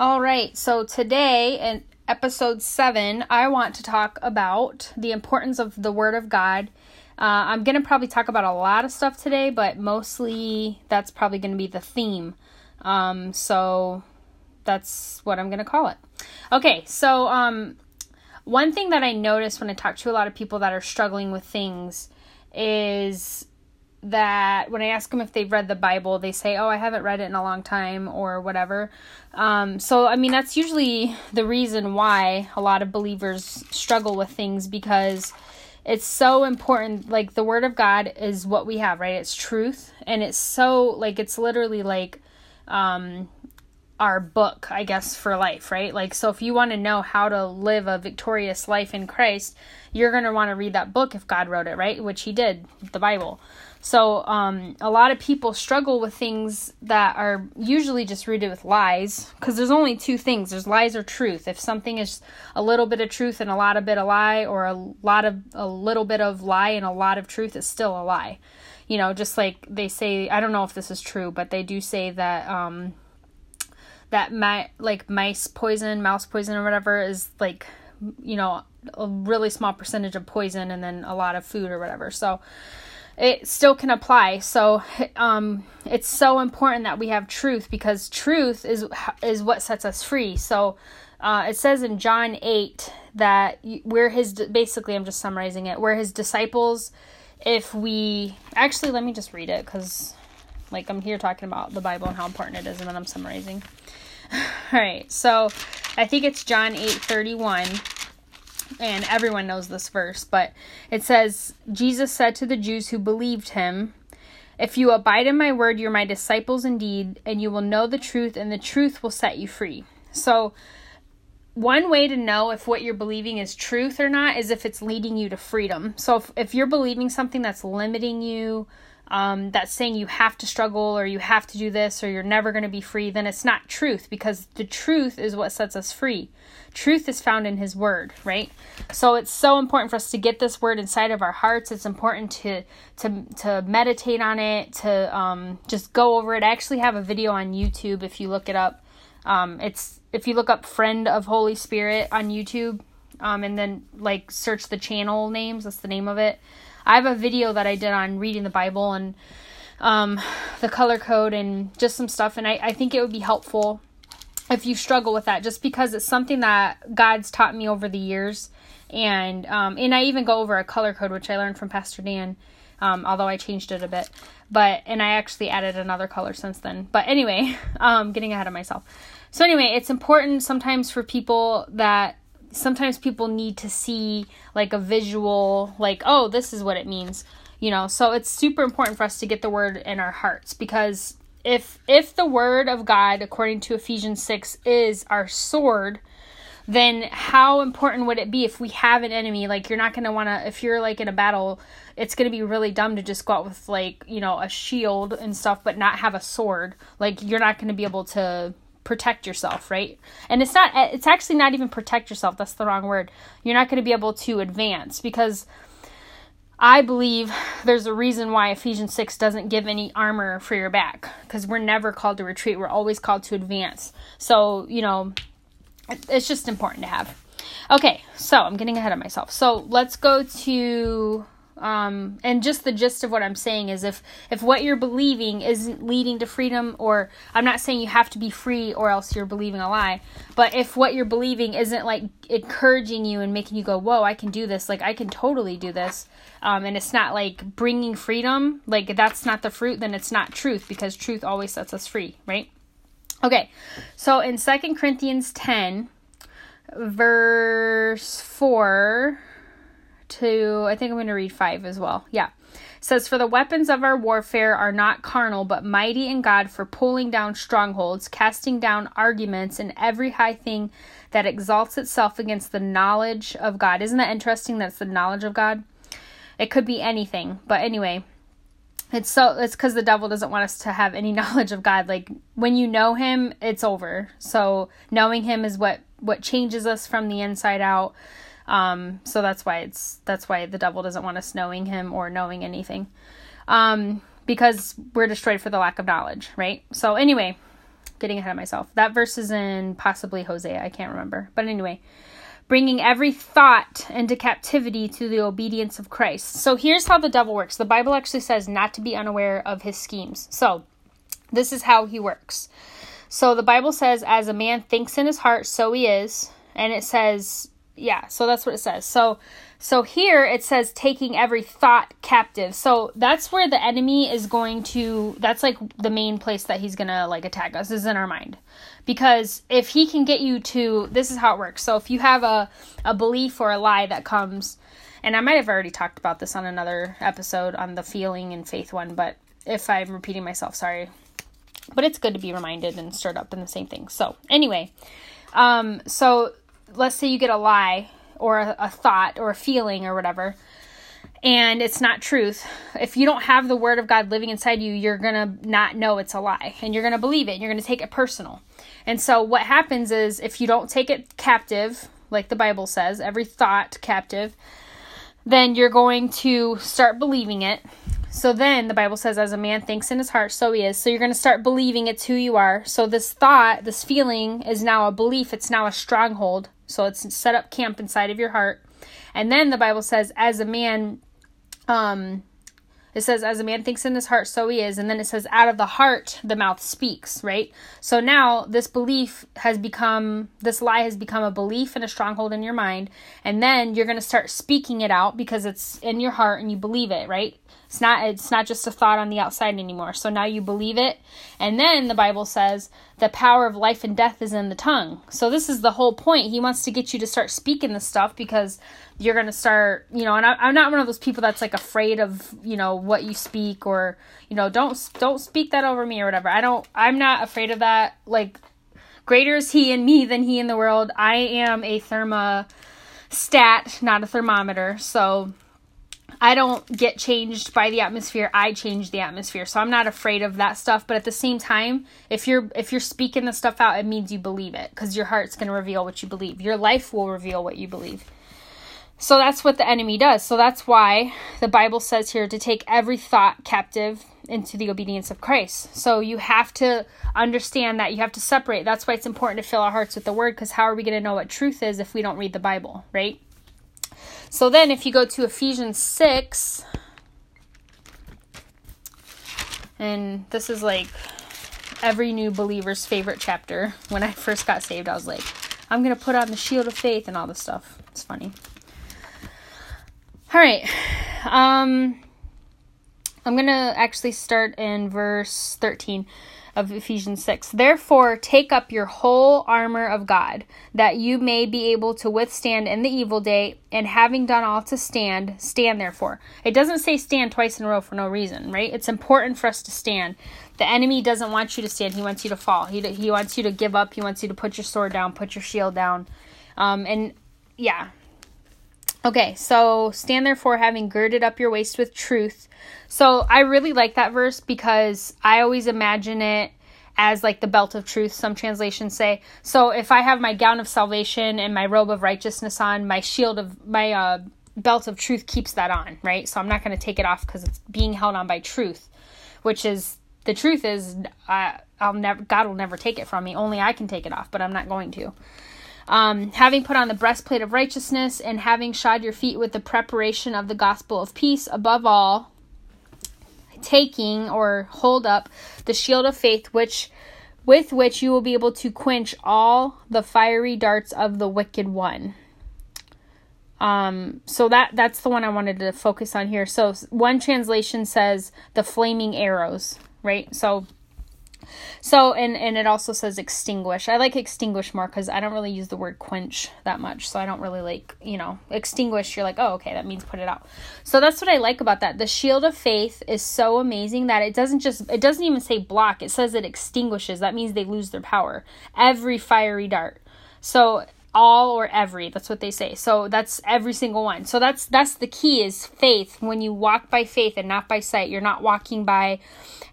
All right, so today in episode seven, I want to talk about the importance of the Word of God. Uh, I'm going to probably talk about a lot of stuff today, but mostly that's probably going to be the theme. Um, so that's what I'm going to call it. Okay, so um, one thing that I notice when I talk to a lot of people that are struggling with things is that when I ask them if they've read the Bible, they say, "Oh, I haven't read it in a long time" or whatever. Um, so, I mean, that's usually the reason why a lot of believers struggle with things because it's so important. Like the Word of God is what we have, right? It's truth, and it's so like it's literally like um, our book, I guess, for life, right? Like, so if you want to know how to live a victorious life in Christ, you're going to want to read that book if God wrote it, right? Which He did, the Bible. So, um, a lot of people struggle with things that are usually just rooted with lies because there's only two things there's lies or truth. If something is a little bit of truth and a lot of bit of lie, or a lot of a little bit of lie and a lot of truth, it's still a lie. You know, just like they say, I don't know if this is true, but they do say that, um, that my like mice poison, mouse poison, or whatever is like, you know, a really small percentage of poison and then a lot of food or whatever. So, it still can apply. So um, it's so important that we have truth because truth is is what sets us free. So uh, it says in John eight that we're his basically I'm just summarizing it. We're his disciples if we actually let me just read it because like I'm here talking about the Bible and how important it is, and then I'm summarizing. All right, so I think it's John eight thirty one and everyone knows this verse, but it says, Jesus said to the Jews who believed him, If you abide in my word, you're my disciples indeed, and you will know the truth, and the truth will set you free. So, one way to know if what you're believing is truth or not is if it's leading you to freedom. So, if, if you're believing something that's limiting you, um, that's saying you have to struggle or you have to do this or you're never going to be free, then it's not truth because the truth is what sets us free. Truth is found in His Word, right? So it's so important for us to get this Word inside of our hearts. It's important to to to meditate on it, to um, just go over it. I actually have a video on YouTube if you look it up. Um, it's if you look up "Friend of Holy Spirit" on YouTube, um, and then like search the channel names. That's the name of it I have a video that I did on reading the Bible and um, the color code and just some stuff. And I, I think it would be helpful if you struggle with that, just because it's something that God's taught me over the years. And um, and I even go over a color code, which I learned from Pastor Dan, um, although I changed it a bit. But and I actually added another color since then. But anyway, um, getting ahead of myself. So anyway, it's important sometimes for people that sometimes people need to see like a visual like oh this is what it means you know? So it's super important for us to get the word in our hearts because if if the word of god according to ephesians 6 is our sword then how important would it be if we have an enemy? Like you're not going to want to if you're like in a battle it's going to be really dumb to just go out with like you know a shield and stuff but not have a sword. Like you're not going to be able to protect yourself, right? And it's not it's actually not even protect yourself. That's the wrong word. You're not going to be able to advance because I believe there's a reason why Ephesians 6 doesn't give any armor for your back because we're never called to retreat. We're always called to advance. So, you know, it's just important to have. Okay, so I'm getting ahead of myself. So let's go to um, and just the gist of what i'm saying is if if what you're believing isn't leading to freedom or i'm not saying you have to be free or else you're believing a lie but if what you're believing isn't like encouraging you and making you go whoa i can do this like i can totally do this um, and it's not like bringing freedom like that's not the fruit then it's not truth because truth always sets us free right? Okay so in Second corinthians 10 verse 4 to, I think I'm going to read 5 as well. Yeah. It says, For the weapons of our warfare are not carnal, but mighty in God for pulling down strongholds, casting down arguments, and every high thing that exalts itself against the knowledge of God. Isn't that interesting? That's the knowledge of God. It could be anything, but anyway, it's so it's because the devil doesn't want us to have any knowledge of God. Like when you know Him, it's over. So knowing Him is what what changes us from the inside out. Um, so that's why it's that's why the devil doesn't want us knowing him or knowing anything. Um, because we're destroyed for the lack of knowledge, right? So anyway, getting ahead of myself. That verse is in possibly Hosea. I can't remember. But anyway, bringing every thought into captivity to the obedience of Christ. So here's how the devil works. The Bible actually says not to be unaware of his schemes. So this is how he works. So the Bible says, as a man thinks in his heart, so he is. And it says, yeah, so that's what it says. So so here it says taking every thought captive. So that's where the enemy is going to that's like the main place that he's to like attack us is in our mind. Because if he can get you to this is how it works. So if you have a a belief or a lie that comes and I might have already talked about this on another episode on the feeling and faith one, but if I'm repeating myself, sorry. But it's good to be reminded and stirred up in the same thing. So, anyway, um so let's say you get a lie or a, a thought or a feeling or whatever and it's not truth if you don't have the word of god living inside you you're gonna not know it's a lie and you're gonna believe it and you're gonna take it personal. And so what happens is if you don't take it captive like the bible says every thought captive then you're going to start believing it. So then the bible says as a man thinks in his heart so he is. So you're going to start believing it's who you are. So this thought this feeling is now a belief it's now a stronghold so it's set up camp inside of your heart. And then the Bible says, as a man, um, it says, as a man thinks in his heart, so he is. And then it says, out of the heart, the mouth speaks, right? So now this belief has become, this lie has become a belief and a stronghold in your mind. And then you're going to start speaking it out because it's in your heart and you believe it, right? It's not it's not just a thought on the outside anymore. So now you believe it. And then the Bible says the power of life and death is in the tongue. So this is the whole point. He wants to get you to start speaking this stuff because you're going to start, you know, and I, am not one of those people that's like afraid of, you know, what you speak or, you know, don't don't speak that over me or whatever. I don't I'm not afraid of that. Like greater is he in me than he in the world. I am a thermostat, not a thermometer. So I don't get changed by the atmosphere. I change the atmosphere. So I'm not afraid of that stuff, but at the same time, if you're if you're speaking the stuff out, it means you believe it cuz your heart's going to reveal what you believe. Your life will reveal what you believe. So that's what the enemy does. So that's why the Bible says here to take every thought captive into the obedience of Christ. So you have to understand that you have to separate. That's why it's important to fill our hearts with the word cuz how are we going to know what truth is if we don't read the Bible, right? So then, if you go to Ephesians 6, and this is like every new believer's favorite chapter. When I first got saved, I was like, I'm going to put on the shield of faith and all this stuff. It's funny. All right. Um, I'm going to actually start in verse 13 of Ephesians 6. Therefore, take up your whole armor of God, that you may be able to withstand in the evil day, and having done all to stand, stand therefore. It doesn't say stand twice in a row for no reason, right? It's important for us to stand. The enemy doesn't want you to stand, he wants you to fall. He, he wants you to give up, he wants you to put your sword down, put your shield down. Um, and yeah, Okay, so stand therefore having girded up your waist with truth. So I really like that verse because I always imagine it as like the belt of truth, some translations say. So if I have my gown of salvation and my robe of righteousness on, my shield of my uh, belt of truth keeps that on, right? So I'm not going to take it off because it's being held on by truth, which is the truth is uh, I'll never God will never take it from me. Only I can take it off, but I'm not going to. Um, having put on the breastplate of righteousness and having shod your feet with the preparation of the gospel of peace, above all, taking or hold up the shield of faith, which with which you will be able to quench all the fiery darts of the wicked one. Um, so that that's the one I wanted to focus on here. So one translation says the flaming arrows, right? So so, and and it also says extinguish. I like extinguish more because I don't really use the word quench that much. So I don't really like, you know, extinguish. You're like, oh, okay, that means put it out. So that's what I like about that. The shield of faith is so amazing that it doesn't just, it doesn't even say block. It says it extinguishes. That means they lose their power. Every fiery dart. So all or every that's what they say so that's every single one so that's that's the key is faith when you walk by faith and not by sight you're not walking by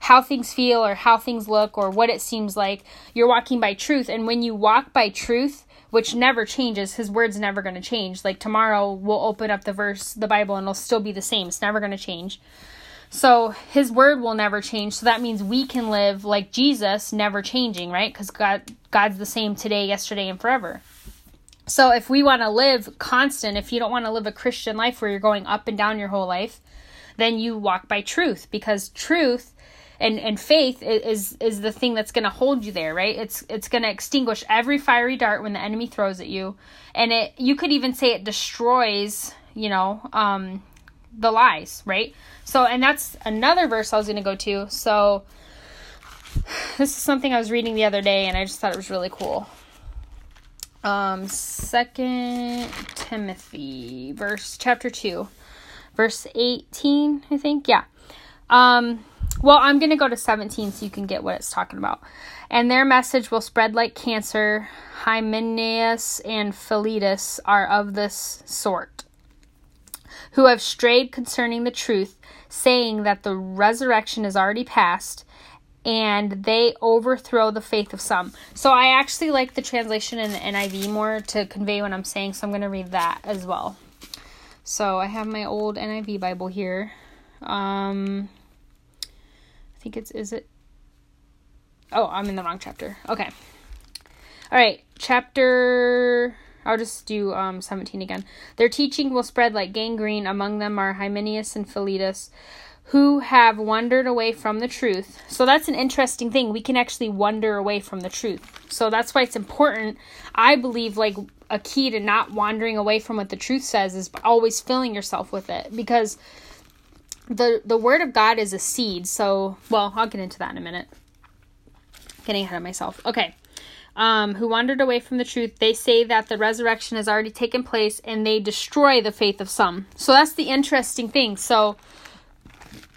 how things feel or how things look or what it seems like. You're walking by truth. And when you walk by truth, which never changes, his word's never going to change. Like tomorrow, we'll open up the verse, the Bible, and it'll still be the same. It's never going to change. So his word will never change. So that means we can live like Jesus, never changing, right? Because God God's the same today, yesterday, and forever. So if we want to live constant, if you don't want to live a Christian life where you're going up and down your whole life, then you walk by truth because truth and and faith is is the thing that's going to hold you there right? It's it's going to extinguish every fiery dart when the enemy throws at you. And it you could even say it destroys you know um the lies right? So and that's another verse i was going to go to. So this is something i was reading the other day and i just thought it was really cool um second timothy verse chapter 2 verse 18 i think yeah um well, I'm to go to 17 so you can get what it's talking about. And their message will spread like cancer. Hymenaeus and Philetus are of this sort, who have strayed concerning the truth, saying that the resurrection is already past, and they overthrow the faith of some. So I actually like the translation in the NIV more to convey what I'm saying, so I'm going to read that as well. So I have my old NIV Bible here. Um, I think it's is it Oh, I'm in the wrong chapter. Okay. All right, chapter I'll just do um 17 again. Their teaching will spread like gangrene. Among them are Hymenaeus and Philetus, who have wandered away from the truth. So that's an interesting thing. We can actually wander away from the truth. So that's why it's important. I believe like a key to not wandering away from what the truth says is always filling yourself with it because the the word of God is a seed. So, well, I'll get into that in a minute. Getting ahead of myself. Okay. Um, who wandered away from the truth, they say that the resurrection has already taken place and they destroy the faith of some. So that's the interesting thing. So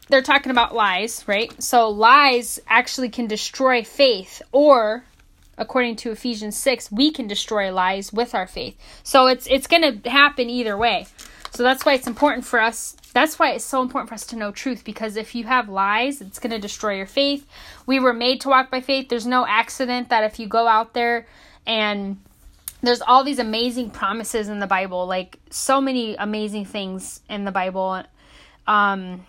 they're talking about lies, right? So lies actually can destroy faith, or according to Ephesians 6, we can destroy lies with our faith. So it's it's going to happen either way. So that's why it's important for us that's why it's so important for us to know truth because if you have lies, it's going to destroy your faith. We were made to walk by faith. There's no accident that if you go out there and there's all these amazing promises in the Bible, like so many amazing things in the Bible. Um,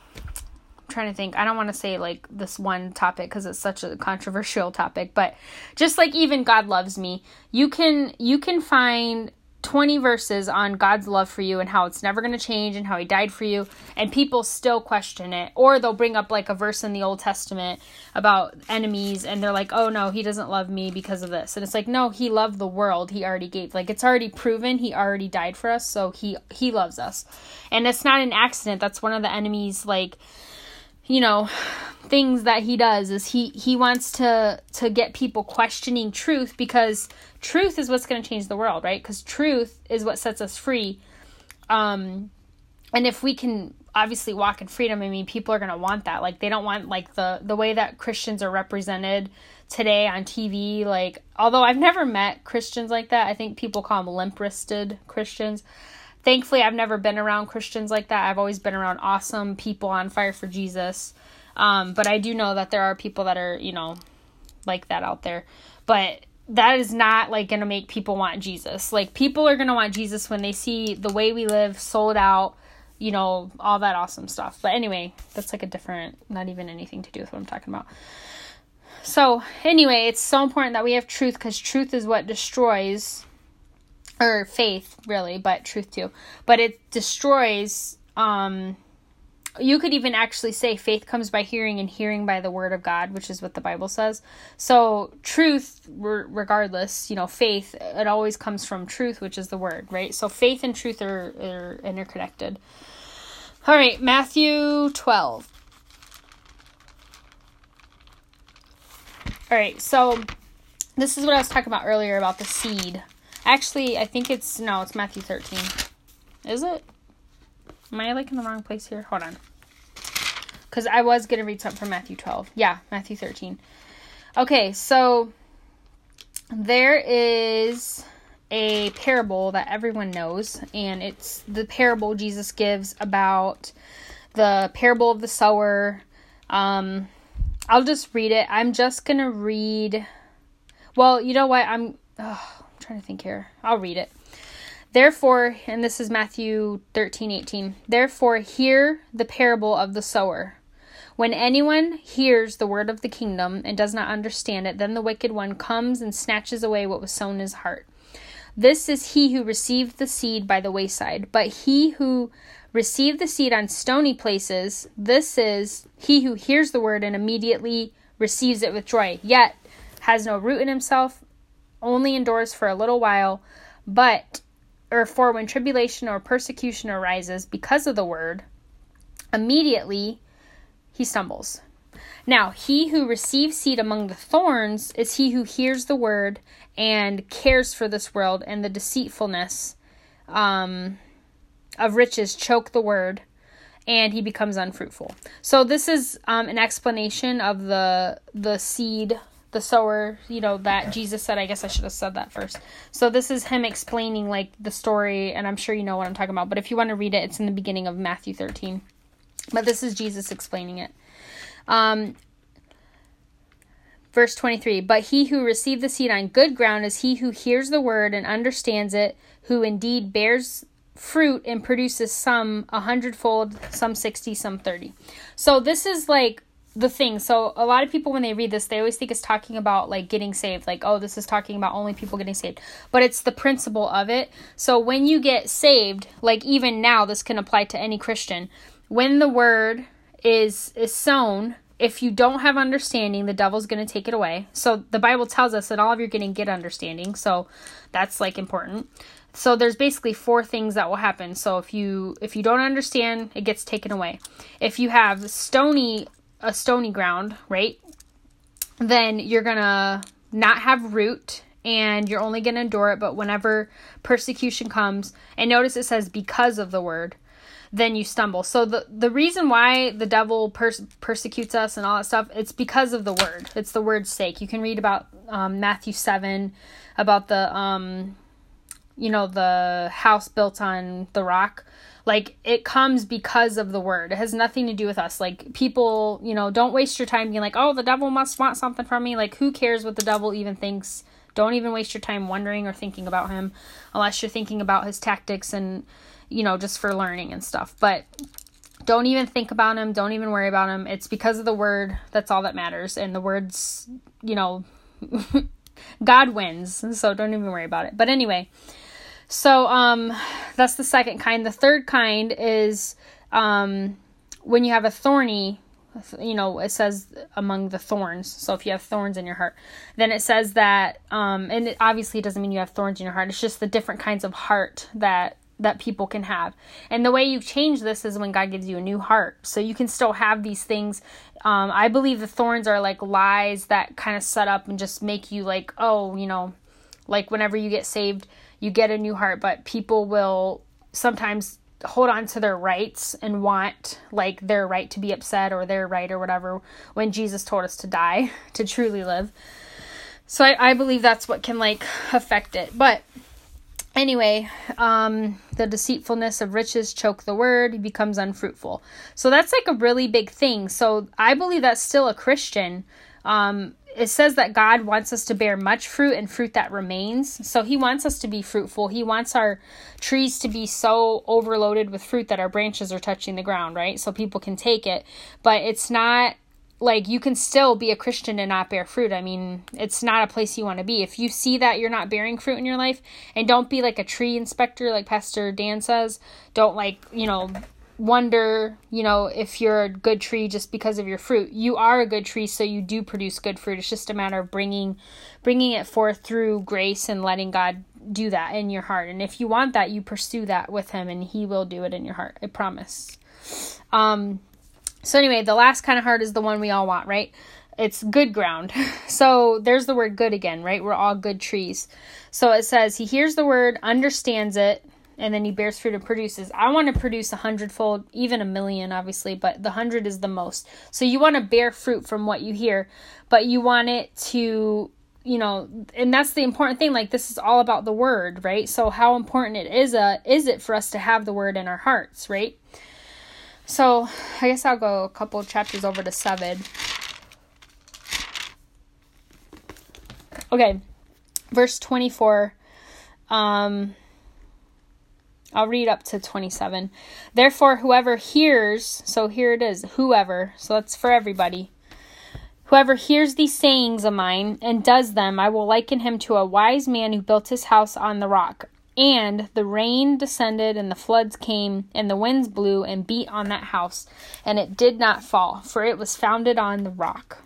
trying to think. I don't want to say like this one topic because it's such a controversial topic, but just like even God loves me, you can you can find 20 verses on God's love for you and how it's never going to change and how he died for you and people still question it or they'll bring up like a verse in the Old Testament about enemies and they're like oh no he doesn't love me because of this and it's like no he loved the world he already gave like it's already proven he already died for us so he he loves us and it's not an accident that's one of the enemies like you know things that he does is he he wants to to get people questioning truth because truth is what's going to change the world right? Because truth is what sets us free. Um and if we can obviously walk in freedom i mean people are going to want that. Like they don't want like the the way that christians are represented today on tv like although i've never met christians like that i think people call them limp-wristed christians thankfully I've never been around Christians like that. I've always been around awesome people on fire for Jesus. Um, but I do know that there are people that are, you know, like that out there. But that is not like going to make people want Jesus. Like people are going to want Jesus when they see the way we live sold out, you know, all that awesome stuff. But anyway, that's like a different, not even anything to do with what I'm talking about. So, anyway, it's so important that we have truth because truth is what destroys or faith really but truth too. But it destroys um you could even actually say faith comes by hearing and hearing by the word of god which is what the bible says. So truth regardless you know faith it always comes from truth which is the word right? So faith and truth are, are interconnected. All right matthew 12 all right so this is what i was talking about earlier about the seed Actually, I think it's no, it's Matthew 13. Is it? Am I like in the wrong place here? Hold on. Because I was going to read something from Matthew 12. Yeah, Matthew 13. Okay, so there is a parable that everyone knows, and it's the parable Jesus gives about the parable of the sower. Um, I'll just read it. I'm just going to read. Well, you know what? I'm trying to think here. I'll read it. Therefore, and this is Matthew 13, 18. Therefore, hear the parable of the sower. When anyone hears the word of the kingdom and does not understand it, then the wicked one comes and snatches away what was sown in his heart. This is he who received the seed by the wayside, but he who received the seed on stony places, this is he who hears the word and immediately receives it with joy, yet has no root in himself, only endures for a little while, but or for when tribulation or persecution arises because of the word, immediately he stumbles. Now, he who receives seed among the thorns is he who hears the word and cares for this world, and the deceitfulness um, of riches choke the word, and he becomes unfruitful. So this is um, an explanation of the the seed, the sower. You know that Jesus said. I guess I should have said that first. So this is him explaining like the story, and I'm sure you know what I'm talking about. But if you want to read it, it's in the beginning of Matthew 13. But this is Jesus explaining it. Um, verse 23 But he who received the seed on good ground is he who hears the word and understands it, who indeed bears fruit and produces some a hundredfold, some 60, some 30. So this is like the thing. So a lot of people when they read this, they always think it's talking about like getting saved, like oh, this is talking about only people getting saved. But it's the principle of it. So when you get saved, like even now this can apply to any Christian. When the word is is sown if you don't have understanding the devil's going to take it away. So the bible tells us that all of you're getting get understanding. So that's like important. So there's basically four things that will happen. So if you if you don't understand it gets taken away. If you have stony a stony ground right then you're gonna not have root and you're only gonna endure it but whenever persecution comes and notice it says because of the word then you stumble. So the the reason why the devil pers- persecutes us and all that stuff, it's because of the word. It's the word's sake. You can read about um, Matthew seven, about the um, you know, the house built on the rock. Like it comes because of the word. It has nothing to do with us. Like people, you know, don't waste your time being like, oh, the devil must want something from me. Like who cares what the devil even thinks? Don't even waste your time wondering or thinking about him, unless you're thinking about his tactics and you know, just for learning and stuff. But don't even think about him. Don't even worry about him. It's because of the word. That's all that matters. And the words, you know, God wins. So don't even worry about it. But anyway, so um that's the second kind. The third kind is um when you have a thorny you know it says among the thorns so if you have thorns in your heart then it says that um and it obviously it doesn't mean you have thorns in your heart it's just the different kinds of heart that that people can have. And the way you change this is when God gives you a new heart. So you can still have these things. Um, I believe the thorns are like lies that kind of set up and just make you like, oh, you know, like whenever you get saved, you get a new heart, but people will sometimes hold on to their rights and want like their right to be upset or their right or whatever when Jesus told us to die to truly live. So I, I believe that's what can like affect it. But anyway, um, the deceitfulness of riches choke the word, becomes unfruitful. So that's like a really big thing. So I believe that's still a Christian. Um, it says that God wants us to bear much fruit and fruit that remains. So he wants us to be fruitful. He wants our trees to be so overloaded with fruit that our branches are touching the ground, right? So people can take it. But it's not like you can still be a Christian and not bear fruit. I mean, it's not a place you want to be. If you see that you're not bearing fruit in your life, and don't be like a tree inspector, like Pastor Dan says. Don't like, you know, wonder, you know, if you're a good tree just because of your fruit. You are a good tree, so you do produce good fruit. It's just a matter of bringing bringing it forth through grace and letting God do that in your heart. And if you want that, you pursue that with him and he will do it in your heart. I promise. Um so, anyway, the last kind of heart is the one we all want, right? It's good ground. So, there's the word good again, right? We're all good trees. So, it says, He hears the word, understands it, and then he bears fruit and produces. I want to produce a hundredfold, even a million, obviously, but the hundred is the most. So, you want to bear fruit from what you hear, but you want it to you know and that's the important thing like this is all about the word right so how important it is a uh, is it for us to have the word in our hearts right so I guess I'll go a couple chapters over to seven. Okay, verse 24. Um, I'll read up to 27. Therefore, whoever hears, so here it is, whoever, so that's for everybody. Whoever hears these sayings of mine and does them, I will liken him to a wise man who built his house on the rock. And the rain descended, and the floods came, and the winds blew and beat on that house, and it did not fall, for it was founded on the rock.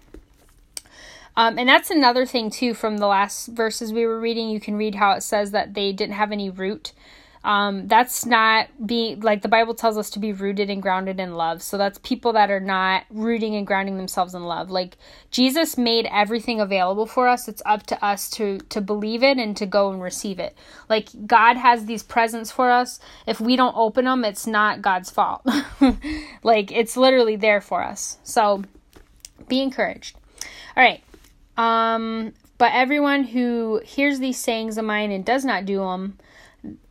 Um, and that's another thing, too, from the last verses we were reading. You can read how it says that they didn't have any root. Um, that's not being like the Bible tells us to be rooted and grounded in love. So that's people that are not rooting and grounding themselves in love. Like Jesus made everything available for us. It's up to us to to believe it and to go and receive it. Like God has these presents for us. If we don't open them, it's not God's fault. like it's literally there for us. So be encouraged. All right. Um but everyone who hears these sayings of mine and does not do them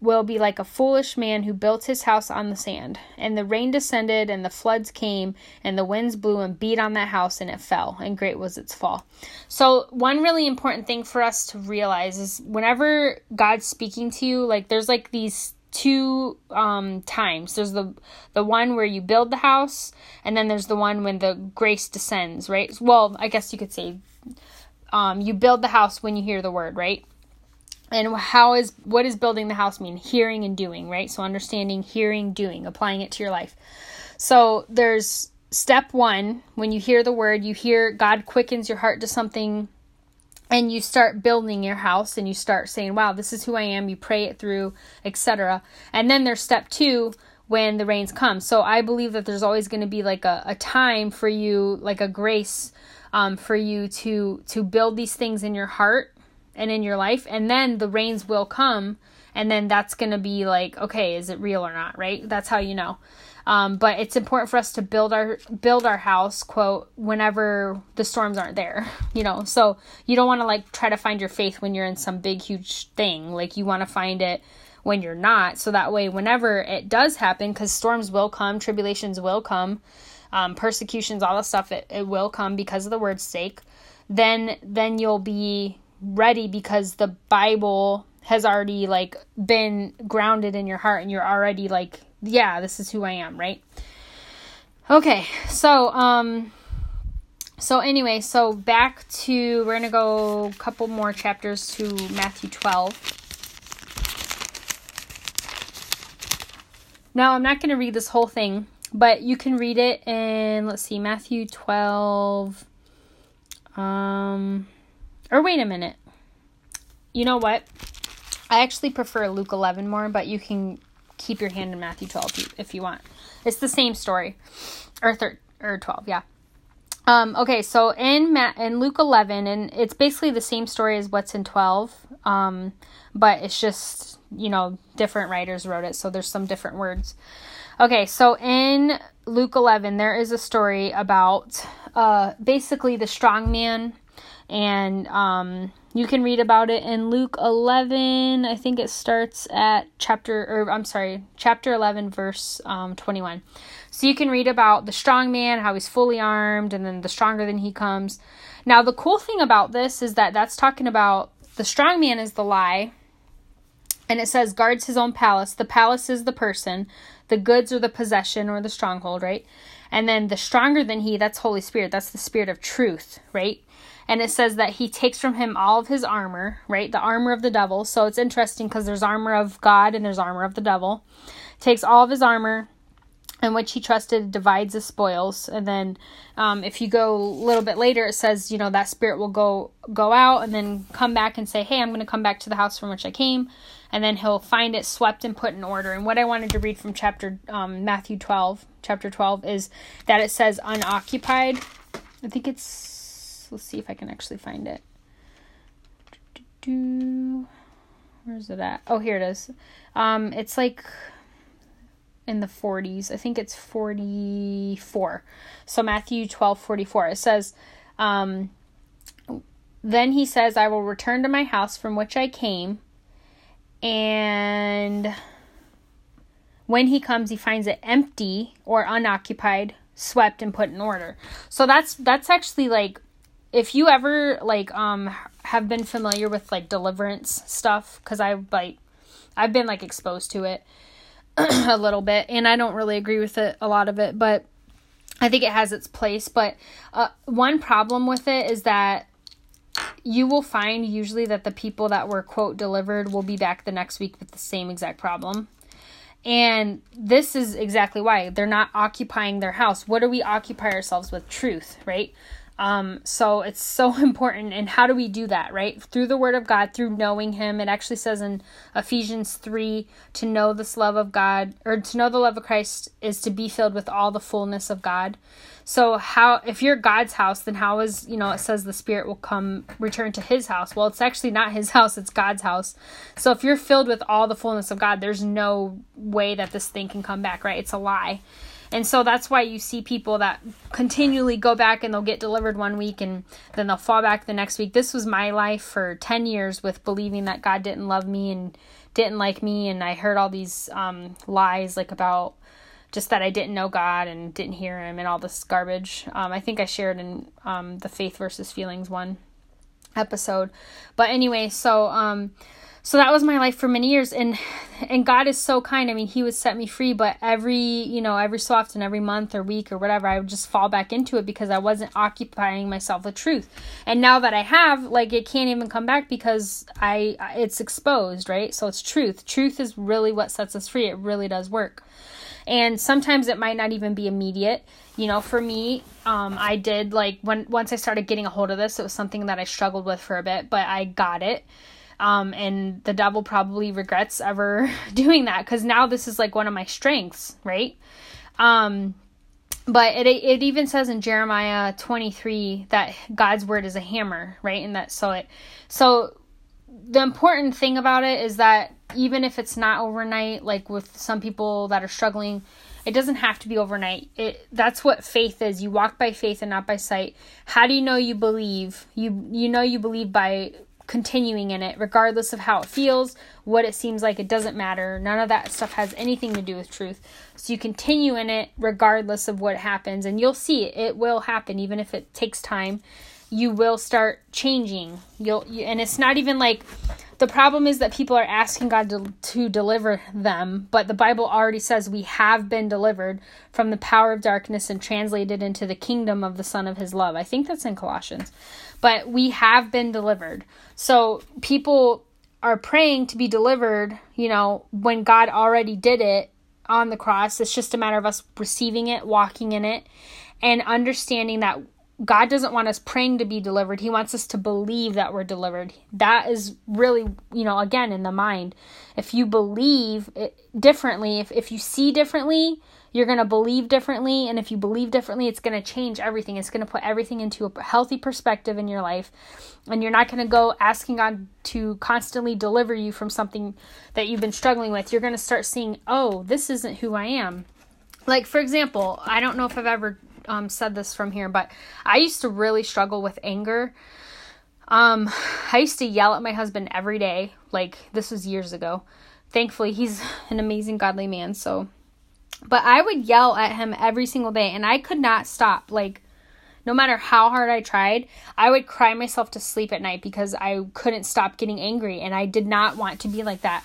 will be like a foolish man who built his house on the sand. And the rain descended, and the floods came, and the winds blew and beat on that house, and it fell, and great was its fall. So, one really important thing for us to realize is whenever God's speaking to you, like there's like these two um times there's the the one where you build the house and then there's the one when the grace descends right well i guess you could say um you build the house when you hear the word right and how is what does building the house mean? Hearing and doing right? So understanding hearing doing applying it to your life. So there's step one when you hear the word you hear god quickens your heart to something and you start building your house and you start saying wow this is who i am. You pray it through etc and then there's step two when the rains come. So i believe that there's always going to be like a, a time for you like a grace um, for you to to build these things in your heart and in your life and then the rains will come and then that's going to be like okay is it real or not right? That's how you know. Um, but it's important for us to build our build our house quote whenever the storms aren't there you know? So you don't want to like try to find your faith when you're in some big huge thing. Like you want to find it when you're not. So that way whenever it does happen because storms will come tribulations will come um, persecutions all the stuff it, it will come because of the word's sake then then you'll be ready because the Bible has already like been grounded in your heart and you're already like yeah this is who i am right? Okay so um so anyway so back to we're gonna go a couple more chapters to matthew 12 now i'm not gonna read this whole thing but you can read it in let's see matthew 12 um or wait a minute. You know what? I actually prefer Luke 11 more, but you can keep your hand in Matthew 12 if you want. It's the same story. Or thir- or 12, yeah. Um, okay, so in Ma- in Luke 11 and it's basically the same story as what's in 12. Um, but it's just, you know, different writers wrote it, so there's some different words. Okay, so in Luke 11 there is a story about uh basically the strong man and um, you can read about it in Luke 11. I think it starts at chapter, or I'm sorry, chapter 11, verse um, 21. So you can read about the strong man, how he's fully armed, and then the stronger than he comes. Now, the cool thing about this is that that's talking about the strong man is the lie, and it says guards his own palace. The palace is the person, the goods are the possession or the stronghold, right? And then the stronger than he, that's Holy Spirit. That's the spirit of truth, right? And it says that he takes from him all of his armor, right? The armor of the devil. So it's interesting because there's armor of God and there's armor of the devil. Takes all of his armor in which he trusted divides the spoils and then um, if you go a little bit later it says you know that spirit will go go out and then come back and say hey i'm going to come back to the house from which i came and then he'll find it swept and put in order and what i wanted to read from chapter um, matthew 12 chapter 12 is that it says unoccupied i think it's Let's see if I can actually find it. Where's it at? Oh, here it is. Um, it's like in the 40s. I think it's 44. So Matthew 12 44. It says, um, Then he says, I will return to my house from which I came. And when he comes, he finds it empty or unoccupied, swept, and put in order. So that's that's actually like if you ever like um have been familiar with like deliverance stuff because i like i've been like exposed to it a little bit, and I don't really agree with it, a lot of it, but I think it has its place. But uh, one problem with it is that you will find usually that the people that were quote delivered will be back the next week with the same exact problem. And this is exactly why they're not occupying their house. What do we occupy ourselves with? Truth, right? Um, so it's so important. And how do we do that, right? Through the Word of God, through knowing Him. It actually says in Ephesians 3 to know this love of God, or to know the love of Christ is to be filled with all the fullness of God. So how if you're God's house, then how is you know it says the Spirit will come return to His house? Well, it's actually not His house; it's God's house. So if you're filled with all the fullness of God, there's no way that this thing can come back, right? It's a lie. And so that's why you see people that continually go back and they'll get delivered one week and then they'll fall back the next week. This was my life for 10 years with believing that God didn't love me and didn't like me. And I heard all these um, lies like about just that I didn't know God and didn't hear Him and all this garbage. Um, I think I shared in um, the faith versus feelings one episode. But anyway, so um, so that was my life for many years, and and God is so kind. I mean, He would set me free, but every you know every so often, every month or week or whatever, I would just fall back into it because I wasn't occupying myself with truth. And now that I have, like, it can't even come back because I it's exposed, right? So it's truth. Truth is really what sets us free. It really does work and sometimes it might not even be immediate you know for me um, i did like when once i started getting a hold of this it was something that i struggled with for a bit but i got it um, and the devil probably regrets ever doing that because now this is like one of my strengths right um, but it it even says in Jeremiah 23 that God's word is a hammer, right? And that so it so the important thing about it is that even if it's not overnight, like with some people that are struggling, it doesn't have to be overnight. It that's what faith is. You walk by faith and not by sight. How do you know you believe? You you know you believe by continuing in it regardless of how it feels, what it seems like, it doesn't matter. None of that stuff has anything to do with truth. So you continue in it regardless of what happens and you'll see it, it will happen even if it takes time you will start changing. You'll you, and it's not even like the problem is that people are asking God to, to deliver them, but the Bible already says we have been delivered from the power of darkness and translated into the kingdom of the Son of His love. I think that's in Colossians. But we have been delivered. So people are praying to be delivered, you know, when God already did it on the cross. It's just a matter of us receiving it, walking in it, and understanding that God doesn't want us praying to be delivered. He wants us to believe that we're delivered. That is really, you know, again, in the mind. If you believe differently, if, if you see differently, you're going to believe differently. And if you believe differently, it's going to change everything. It's going to put everything into a healthy perspective in your life. And you're not going to go asking God to constantly deliver you from something that you've been struggling with. You're going to start seeing, oh, this isn't who I am. Like, for example, I don't know if I've ever um, said this from here, but I used to really struggle with anger. Um, I used to yell at my husband every day. Like this was years ago. Thankfully, he's an amazing godly man. So, but I would yell at him every single day, and I could not stop. Like, no matter how hard I tried, I would cry myself to sleep at night because I couldn't stop getting angry, and I did not want to be like that.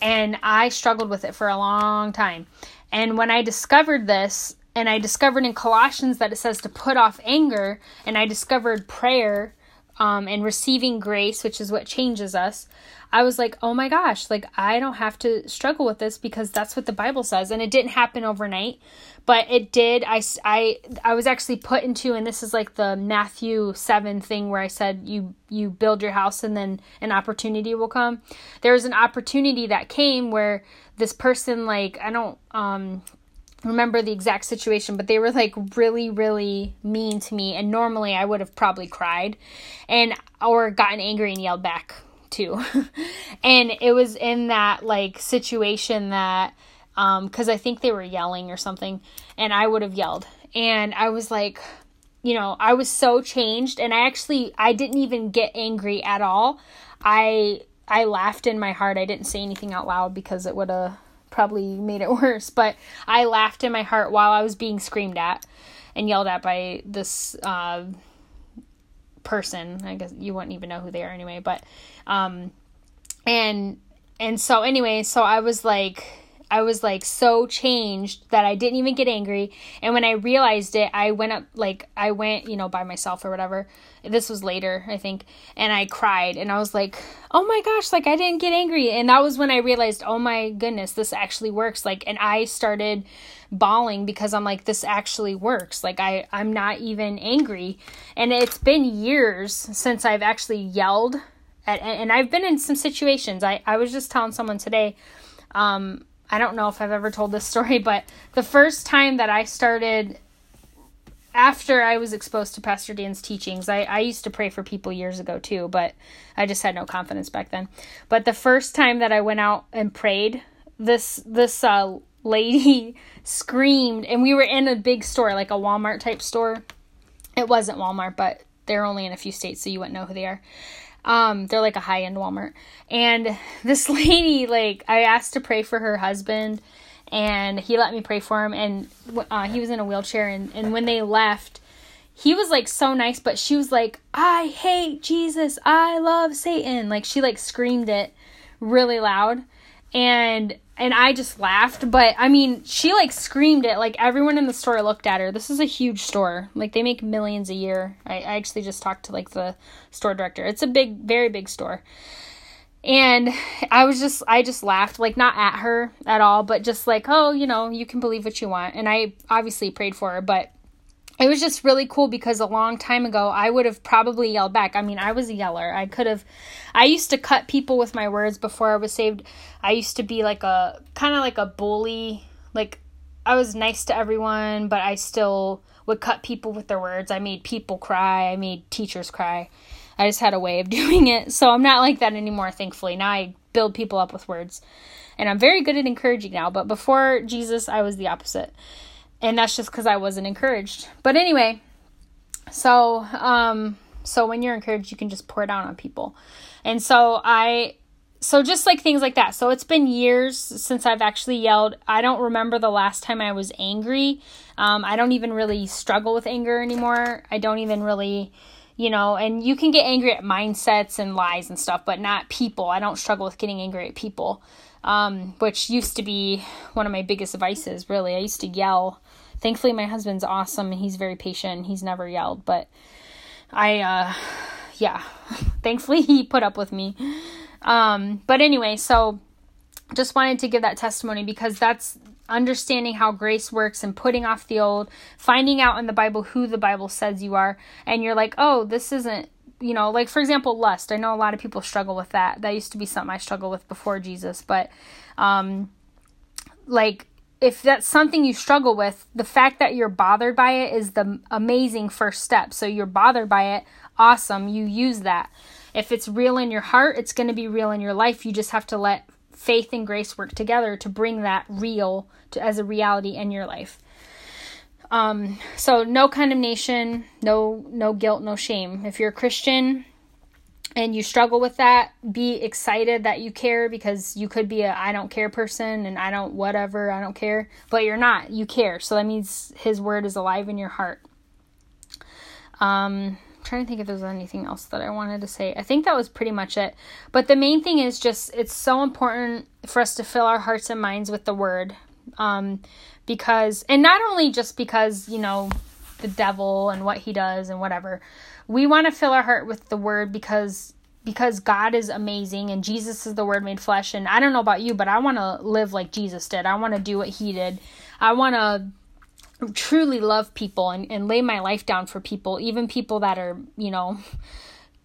And I struggled with it for a long time. And when I discovered this, and I discovered in Colossians that it says to put off anger, and I discovered prayer um, and receiving grace, which is what changes us. I was like, oh my gosh, like I don't have to struggle with this because that's what the Bible says. And it didn't happen overnight, but it did. I, I, I was actually put into, and this is like the Matthew 7 thing where I said, you, you build your house and then an opportunity will come. There was an opportunity that came where this person, like, I don't, um, remember the exact situation, but they were like really, really mean to me. And normally I would have probably cried and or gotten angry and yelled back too. and it was in that like situation that um because I think they were yelling or something, and I would have yelled. And I was like, you know, I was so changed and I actually I didn't even get angry at all. I I laughed in my heart. I didn't say anything out loud because it would have probably made it worse. But I laughed in my heart while I was being screamed at and yelled at by this uh, person. I guess you wouldn't even know who they are anyway. But um, and and so anyway, so I was like, I was like so changed that I didn't even get angry. And when I realized it, I went up, like, I went, you know, by myself or whatever. This was later, I think. And I cried and I was like, oh my gosh, like, I didn't get angry. And that was when I realized, oh my goodness, this actually works. Like, and I started bawling because I'm like, this actually works. Like, I, I'm not even angry. And it's been years since I've actually yelled. At, and I've been in some situations. I, I was just telling someone today, um, I don't know if I've ever told this story, but the first time that I started after I was exposed to Pastor Dan's teachings, I, I used to pray for people years ago too, but I just had no confidence back then. But the first time that I went out and prayed, this this uh, lady screamed, and we were in a big store, like a Walmart type store. It wasn't Walmart, but they're only in a few states, so you wouldn't know who they are. Um, they're like a high end Walmart. And this lady, like, I asked to pray for her husband, and he let me pray for him. And uh, he was in a wheelchair. And, and when they left, he was like so nice, but she was like, I hate Jesus. I love Satan. Like, she like screamed it really loud. And and I just laughed. But I mean, she like screamed it. Like everyone in the store looked at her. This is a huge store. Like they make millions a year. I, I actually just talked to like the store director. It's a big, very big store. And I was just, I just laughed, like not at her at all, but just like, oh, you know, you can believe what you want. And I obviously prayed for her, but it was just really cool because a long time ago I would have probably yelled back. I mean, I was a yeller. I could have I used to cut people with my words before I was saved. I used to be like a kind of like a bully. Like I was nice to everyone, but I still would cut people with their words. I made people cry. I made teachers cry. I just had a way of doing it. So I'm not like that anymore, thankfully. Now I build people up with words. And I'm very good at encouraging now, but before Jesus, I was the opposite and that's just because I wasn't encouraged. But anyway, so um, so when you're encouraged, you can just pour it out on people, and so I. So just like things like that. So it's been years since I've actually yelled. I don't remember the last time I was angry. Um, I don't even really struggle with anger anymore. I don't even really, you know, and you can get angry at mindsets and lies and stuff, but not people. I don't struggle with getting angry at people, um, which used to be one of my biggest vices, really. I used to yell Thankfully, my husband's awesome and he's very patient. He's never yelled, but I, uh, yeah, thankfully he put up with me. Um, but anyway, so just wanted to give that testimony because that's understanding how grace works and putting off the old, finding out in the Bible who the Bible says you are, and you're like, oh, this isn't, you know, like for example, lust. I know a lot of people struggle with that. That used to be something I struggled with before Jesus, but um, like if that's something you struggle with, the fact that you're bothered by it is the amazing first step. So you're bothered by it, awesome, you use that. If it's real in your heart, it's going to be real in your life. You just have to let faith and grace work together to bring that real to as a reality in your life. Um, so no condemnation, no no guilt, no shame. If you're a Christian, and you struggle with that, be excited that you care because you could be a I don't care person and I don't whatever, I don't care, but you're not. You care. So that means his word is alive in your heart. Um trying to think if there's anything else that I wanted to say. I think that was pretty much it. But the main thing is just it's so important for us to fill our hearts and minds with the word. Um because and not only just because, you know, the devil and what he does and whatever, we want to fill our heart with the word because because God is amazing and Jesus is the word made flesh and I don't know about you but I want to live like Jesus did. I want to do what he did. I want to truly love people and, and lay my life down for people, even people that are, you know,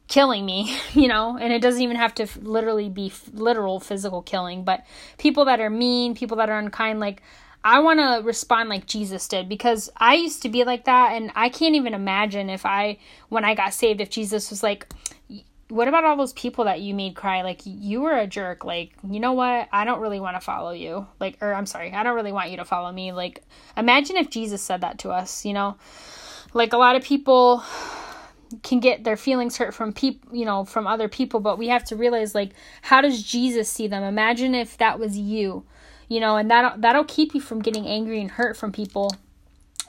killing me, you know, and it doesn't even have to literally be literal physical killing, but people that are mean, people that are unkind, like I want to respond like Jesus did because I used to be like that and I can't even imagine if I when I got saved if Jesus was like what about all those people that you made cry? Like you were a jerk. Like you know what? I don't really want to follow you. Like or I'm sorry. I don't really want you to follow me. Like imagine if Jesus said that to us you know? Like a lot of people can get their feelings hurt from people you know from other people but we have to realize like how does Jesus see them? Imagine if that was you you know and that that'll keep you from getting angry and hurt from people.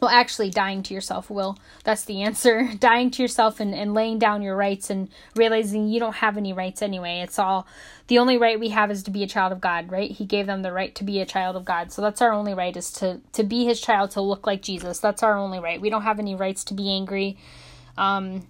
Well actually dying to yourself will. That's the answer. Dying to yourself and, and laying down your rights and realizing you don't have any rights anyway. It's all the only right we have is to be a child of god right? He gave them the right to be a child of god. So that's our only right is to to be his child to look like jesus. That's our only right. We don't have any rights to be angry. Um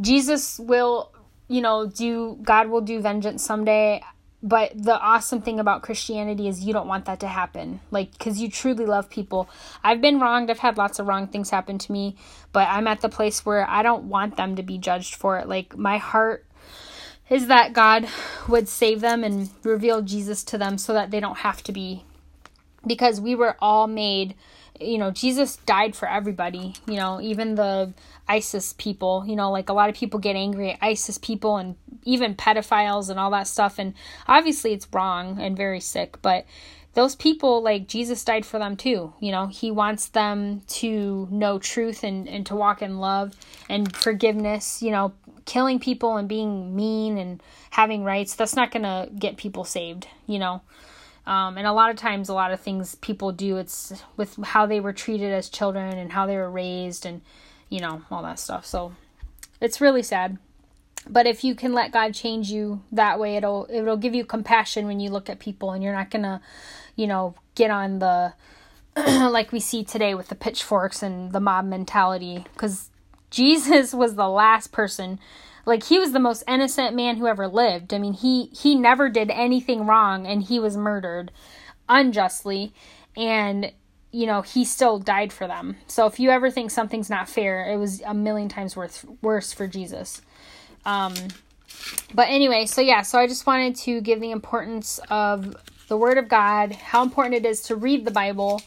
jesus will you know do god will do vengeance someday but the awesome thing about Christianity is you don't want that to happen. Like, because you truly love people. I've been wronged. I've had lots of wrong things happen to me, but I'm at the place where I don't want them to be judged for it. Like, my heart is that God would save them and reveal Jesus to them so that they don't have to be. Because we were all made you know, Jesus died for everybody, you know, even the ISIS people, you know, like a lot of people get angry at ISIS people and even pedophiles and all that stuff. And obviously it's wrong and very sick, but those people, like Jesus died for them too. You know, he wants them to know truth and, and to walk in love and forgiveness, you know, killing people and being mean and having rights. That's not going to get people saved, you know. Um, and a lot of times, a lot of things people do, it's with how they were treated as children and how they were raised and, you know, all that stuff. So it's really sad. But if you can let God change you that way, it'll it'll give you compassion when you look at people, and you're not gonna, you know, get on the like we see today with the pitchforks and the mob mentality. Because Jesus was the last person like he was the most innocent man who ever lived. I mean, he he never did anything wrong and he was murdered unjustly and you know, he still died for them. So if you ever think something's not fair, it was a million times worth worse for Jesus. Um but anyway, so yeah, so I just wanted to give the importance of the word of God, how important it is to read the Bible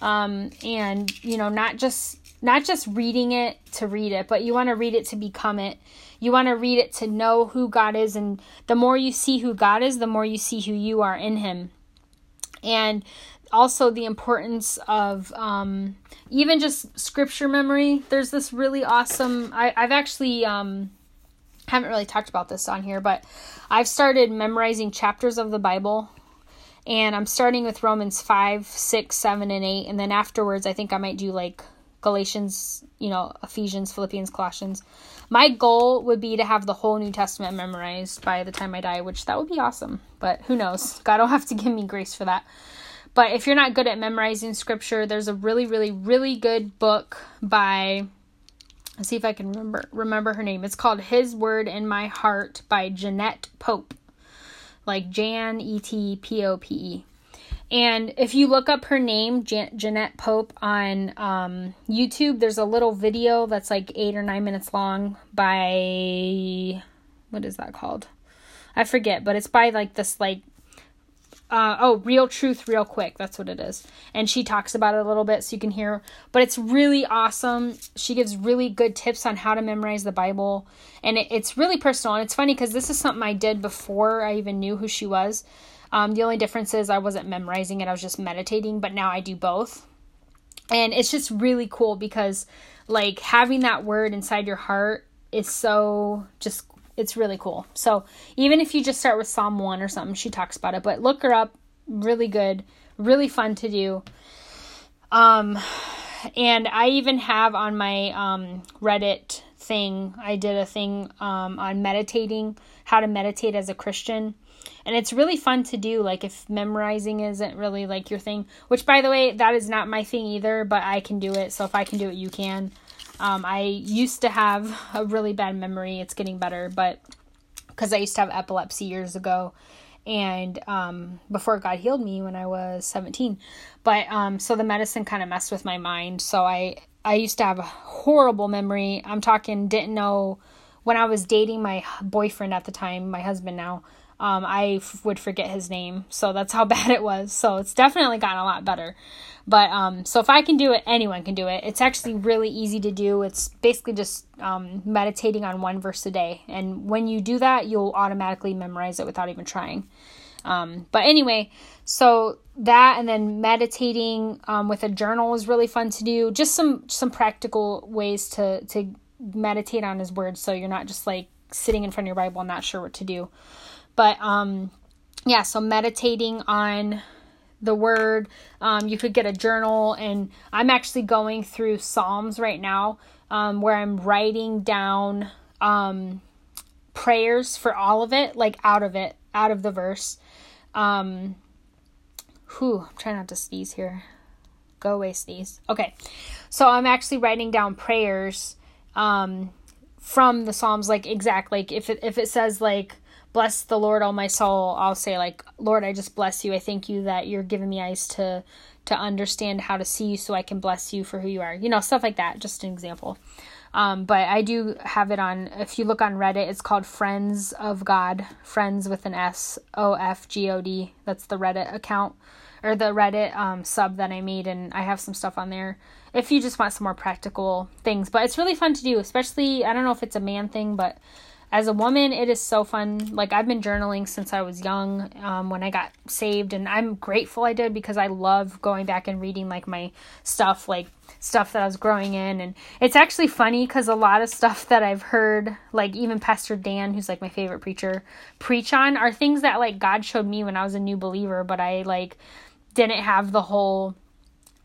um and you know, not just not just reading it to read it, but you want to read it to become it. You want to read it to know who God is. And the more you see who God is, the more you see who you are in Him. And also the importance of um, even just scripture memory. There's this really awesome, I, I've actually. Um, haven't really talked about this on here, but I've started memorizing chapters of the Bible and I'm starting with Romans 5, 6, 7, and 8. And then afterwards, I think I might do like Galatians, you know, Ephesians, Philippians, Colossians. My goal would be to have the whole New Testament memorized by the time I die, which that would be awesome. But who knows? God will have to give me grace for that. But if you're not good at memorizing scripture, there's a really, really, really good book by let's see if I can remember remember her name. It's called His Word in My Heart by Janet Pope. Like Jan E T P O P E. And if you look up her name, Jan- Janet Pope, on um, YouTube, there's a little video that's like eight or nine minutes long by. What is that called? I forget, but it's by like this, like. Uh, oh, Real Truth, Real Quick. That's what it is. And she talks about it a little bit so you can hear. But it's really awesome. She gives really good tips on how to memorize the Bible. And it, it's really personal. And it's funny because this is something I did before I even knew who she was. Um, the only difference is I wasn't memorizing it, I was just meditating, but now I do both. And it's just really cool because, like, having that word inside your heart is so just, it's really cool. So, even if you just start with Psalm 1 or something, she talks about it, but look her up. Really good, really fun to do. Um, and I even have on my um, Reddit thing, I did a thing um, on meditating, how to meditate as a Christian and it's really fun to do like if memorizing isn't really like your thing which by the way that is not my thing either but i can do it so if i can do it you can um, i used to have a really bad memory. It's getting better but because i used to have epilepsy years ago and um, before god healed me when i was 17 but um, so the medicine kind of messed with my mind. So i i used to have a horrible memory. I'm talking didn't know when i was dating my boyfriend at the time my husband now um, I f- would forget his name. So that's how bad it was. So it's definitely gotten a lot better. But um, so if I can do it, anyone can do it. It's actually really easy to do. It's basically just um, meditating on one verse a day. And when you do that, you'll automatically memorize it without even trying. Um, but anyway, so that and then meditating um, with a journal is really fun to do. Just some some practical ways to to meditate on His Word, so you're not just like sitting in front of your Bible and not sure what to do. But um yeah, so meditating on the word. Um, you could get a journal, and I'm actually going through Psalms right now um, where I'm writing down um, prayers for all of it, like out of it, out of the verse. Um, whew, I'm trying not to sneeze here. Go away, sneeze. Okay, so I'm actually writing down prayers um, from the Psalms, like exact, like if it if it says like bless the Lord, all my soul, I'll say like, Lord, I just bless you. I thank you that you're giving me eyes to to understand how to see you so I can bless you for who you are. You know, stuff like that, just an example. Um, but I do have it on, if you look on Reddit, it's called Friends of God, Friends with an S, O F G O D. That's the Reddit account or the Reddit um, sub that I made, and I have some stuff on there if you just want some more practical things. But it's really fun to do, especially, I don't know if it's a man thing, but as a woman, it is so fun. Like I've been journaling since I was young, um, when I got saved, and I'm grateful I did because I love going back and reading like my stuff, like stuff that I was growing in, and it's actually funny because a lot of stuff that I've heard, like even Pastor Dan, who's like my favorite preacher, preach on, are things that like God showed me when I was a new believer, but I like didn't have the whole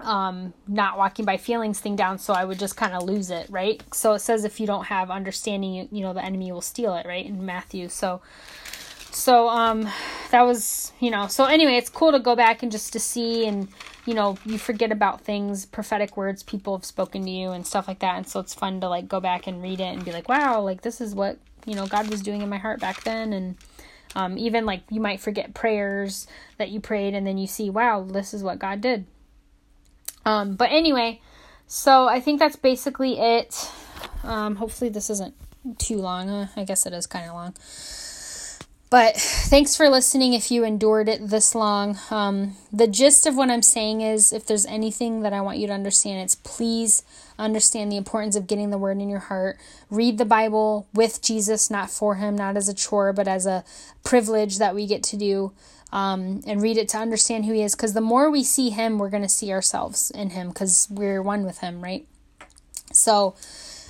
um, not walking by feelings thing down, so I would just kind of lose it, right? So it says if you don't have understanding, you, you know, the enemy will steal it, right? In Matthew. So, so um, that was, you know, so anyway, it's cool to go back and just to see, and you know, you forget about things, prophetic words people have spoken to you and stuff like that, and so it's fun to like go back and read it and be like, wow, like this is what you know God was doing in my heart back then, and um, even like you might forget prayers that you prayed, and then you see, wow, this is what God did um, but anyway, so I think that's basically it. Um, hopefully, this isn't too long. Uh, I guess it is kind of long. But thanks for listening if you endured it this long. Um, the gist of what I'm saying is if there's anything that I want you to understand, it's please understand the importance of getting the word in your heart. Read the Bible with Jesus, not for him, not as a chore, but as a privilege that we get to do um, and read it to understand who he is. Because the more we see him, we're going to see ourselves in him because we're one with him, right? So,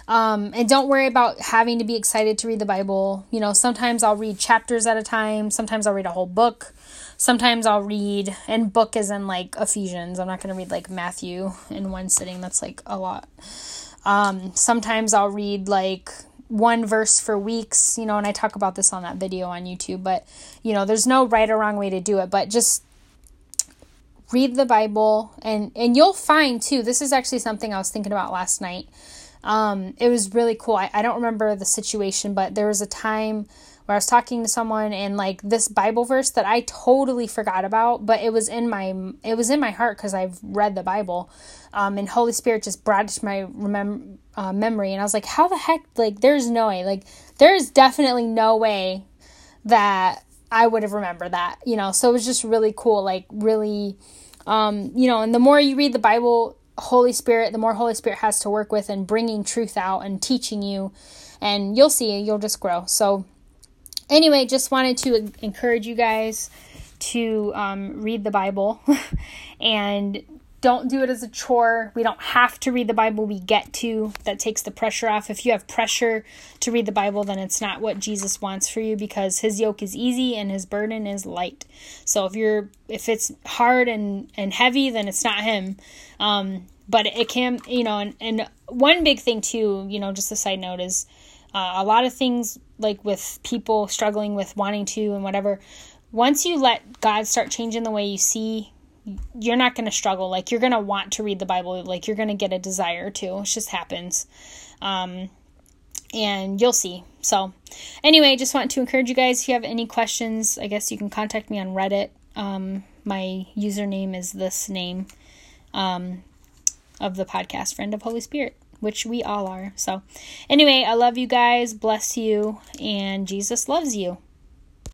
um, and don't worry about having to be excited to read the Bible. You know, sometimes I'll read chapters at a time, sometimes I'll read a whole book. Sometimes I'll read, and book is in like Ephesians. I'm not going to read like Matthew in one sitting. That's like a lot. Um, sometimes I'll read like one verse for weeks, you know, and I talk about this on that video on YouTube, but you know, there's no right or wrong way to do it, but just read the Bible and and you'll find too. This is actually something I was thinking about last night. Um, it was really cool. I, I don't remember the situation, but there was a time where I was talking to someone and like this Bible verse that I totally forgot about, but it was in my it was in my heart because I've read the Bible, um, and Holy Spirit just brought it to my remem- uh, memory, and I was like, how the heck? Like, there's no way. Like, there's definitely no way that I would have remembered that. You know, so it was just really cool. Like, really, um, you know, and the more you read the Bible, Holy Spirit, the more Holy Spirit has to work with and bringing truth out and teaching you, and you'll see, you'll just grow. So anyway, just wanted to encourage you guys to um, read the Bible and don't do it as a chore. We don't have to read the Bible, we get to. That takes the pressure off. If you have pressure to read the Bible, then it's not what Jesus wants for you because his yoke is easy and his burden is light. So if you're if it's hard and and heavy, then it's not him. Um, but it can, you know, and, and one big thing too, you know, just a side note is uh, a lot of things like with people struggling with wanting to and whatever once you let god start changing the way you see you're not going to struggle. Like you're going to want to read the bible. Like you're going to get a desire to. It just happens. Um, and you'll see. So anyway just want to encourage you guys. If you have any questions i guess you can contact me on reddit. Um, my username is this name um, of the podcast friend of holy spirit which we all are. So, anyway, I love you guys, bless you, and Jesus loves you.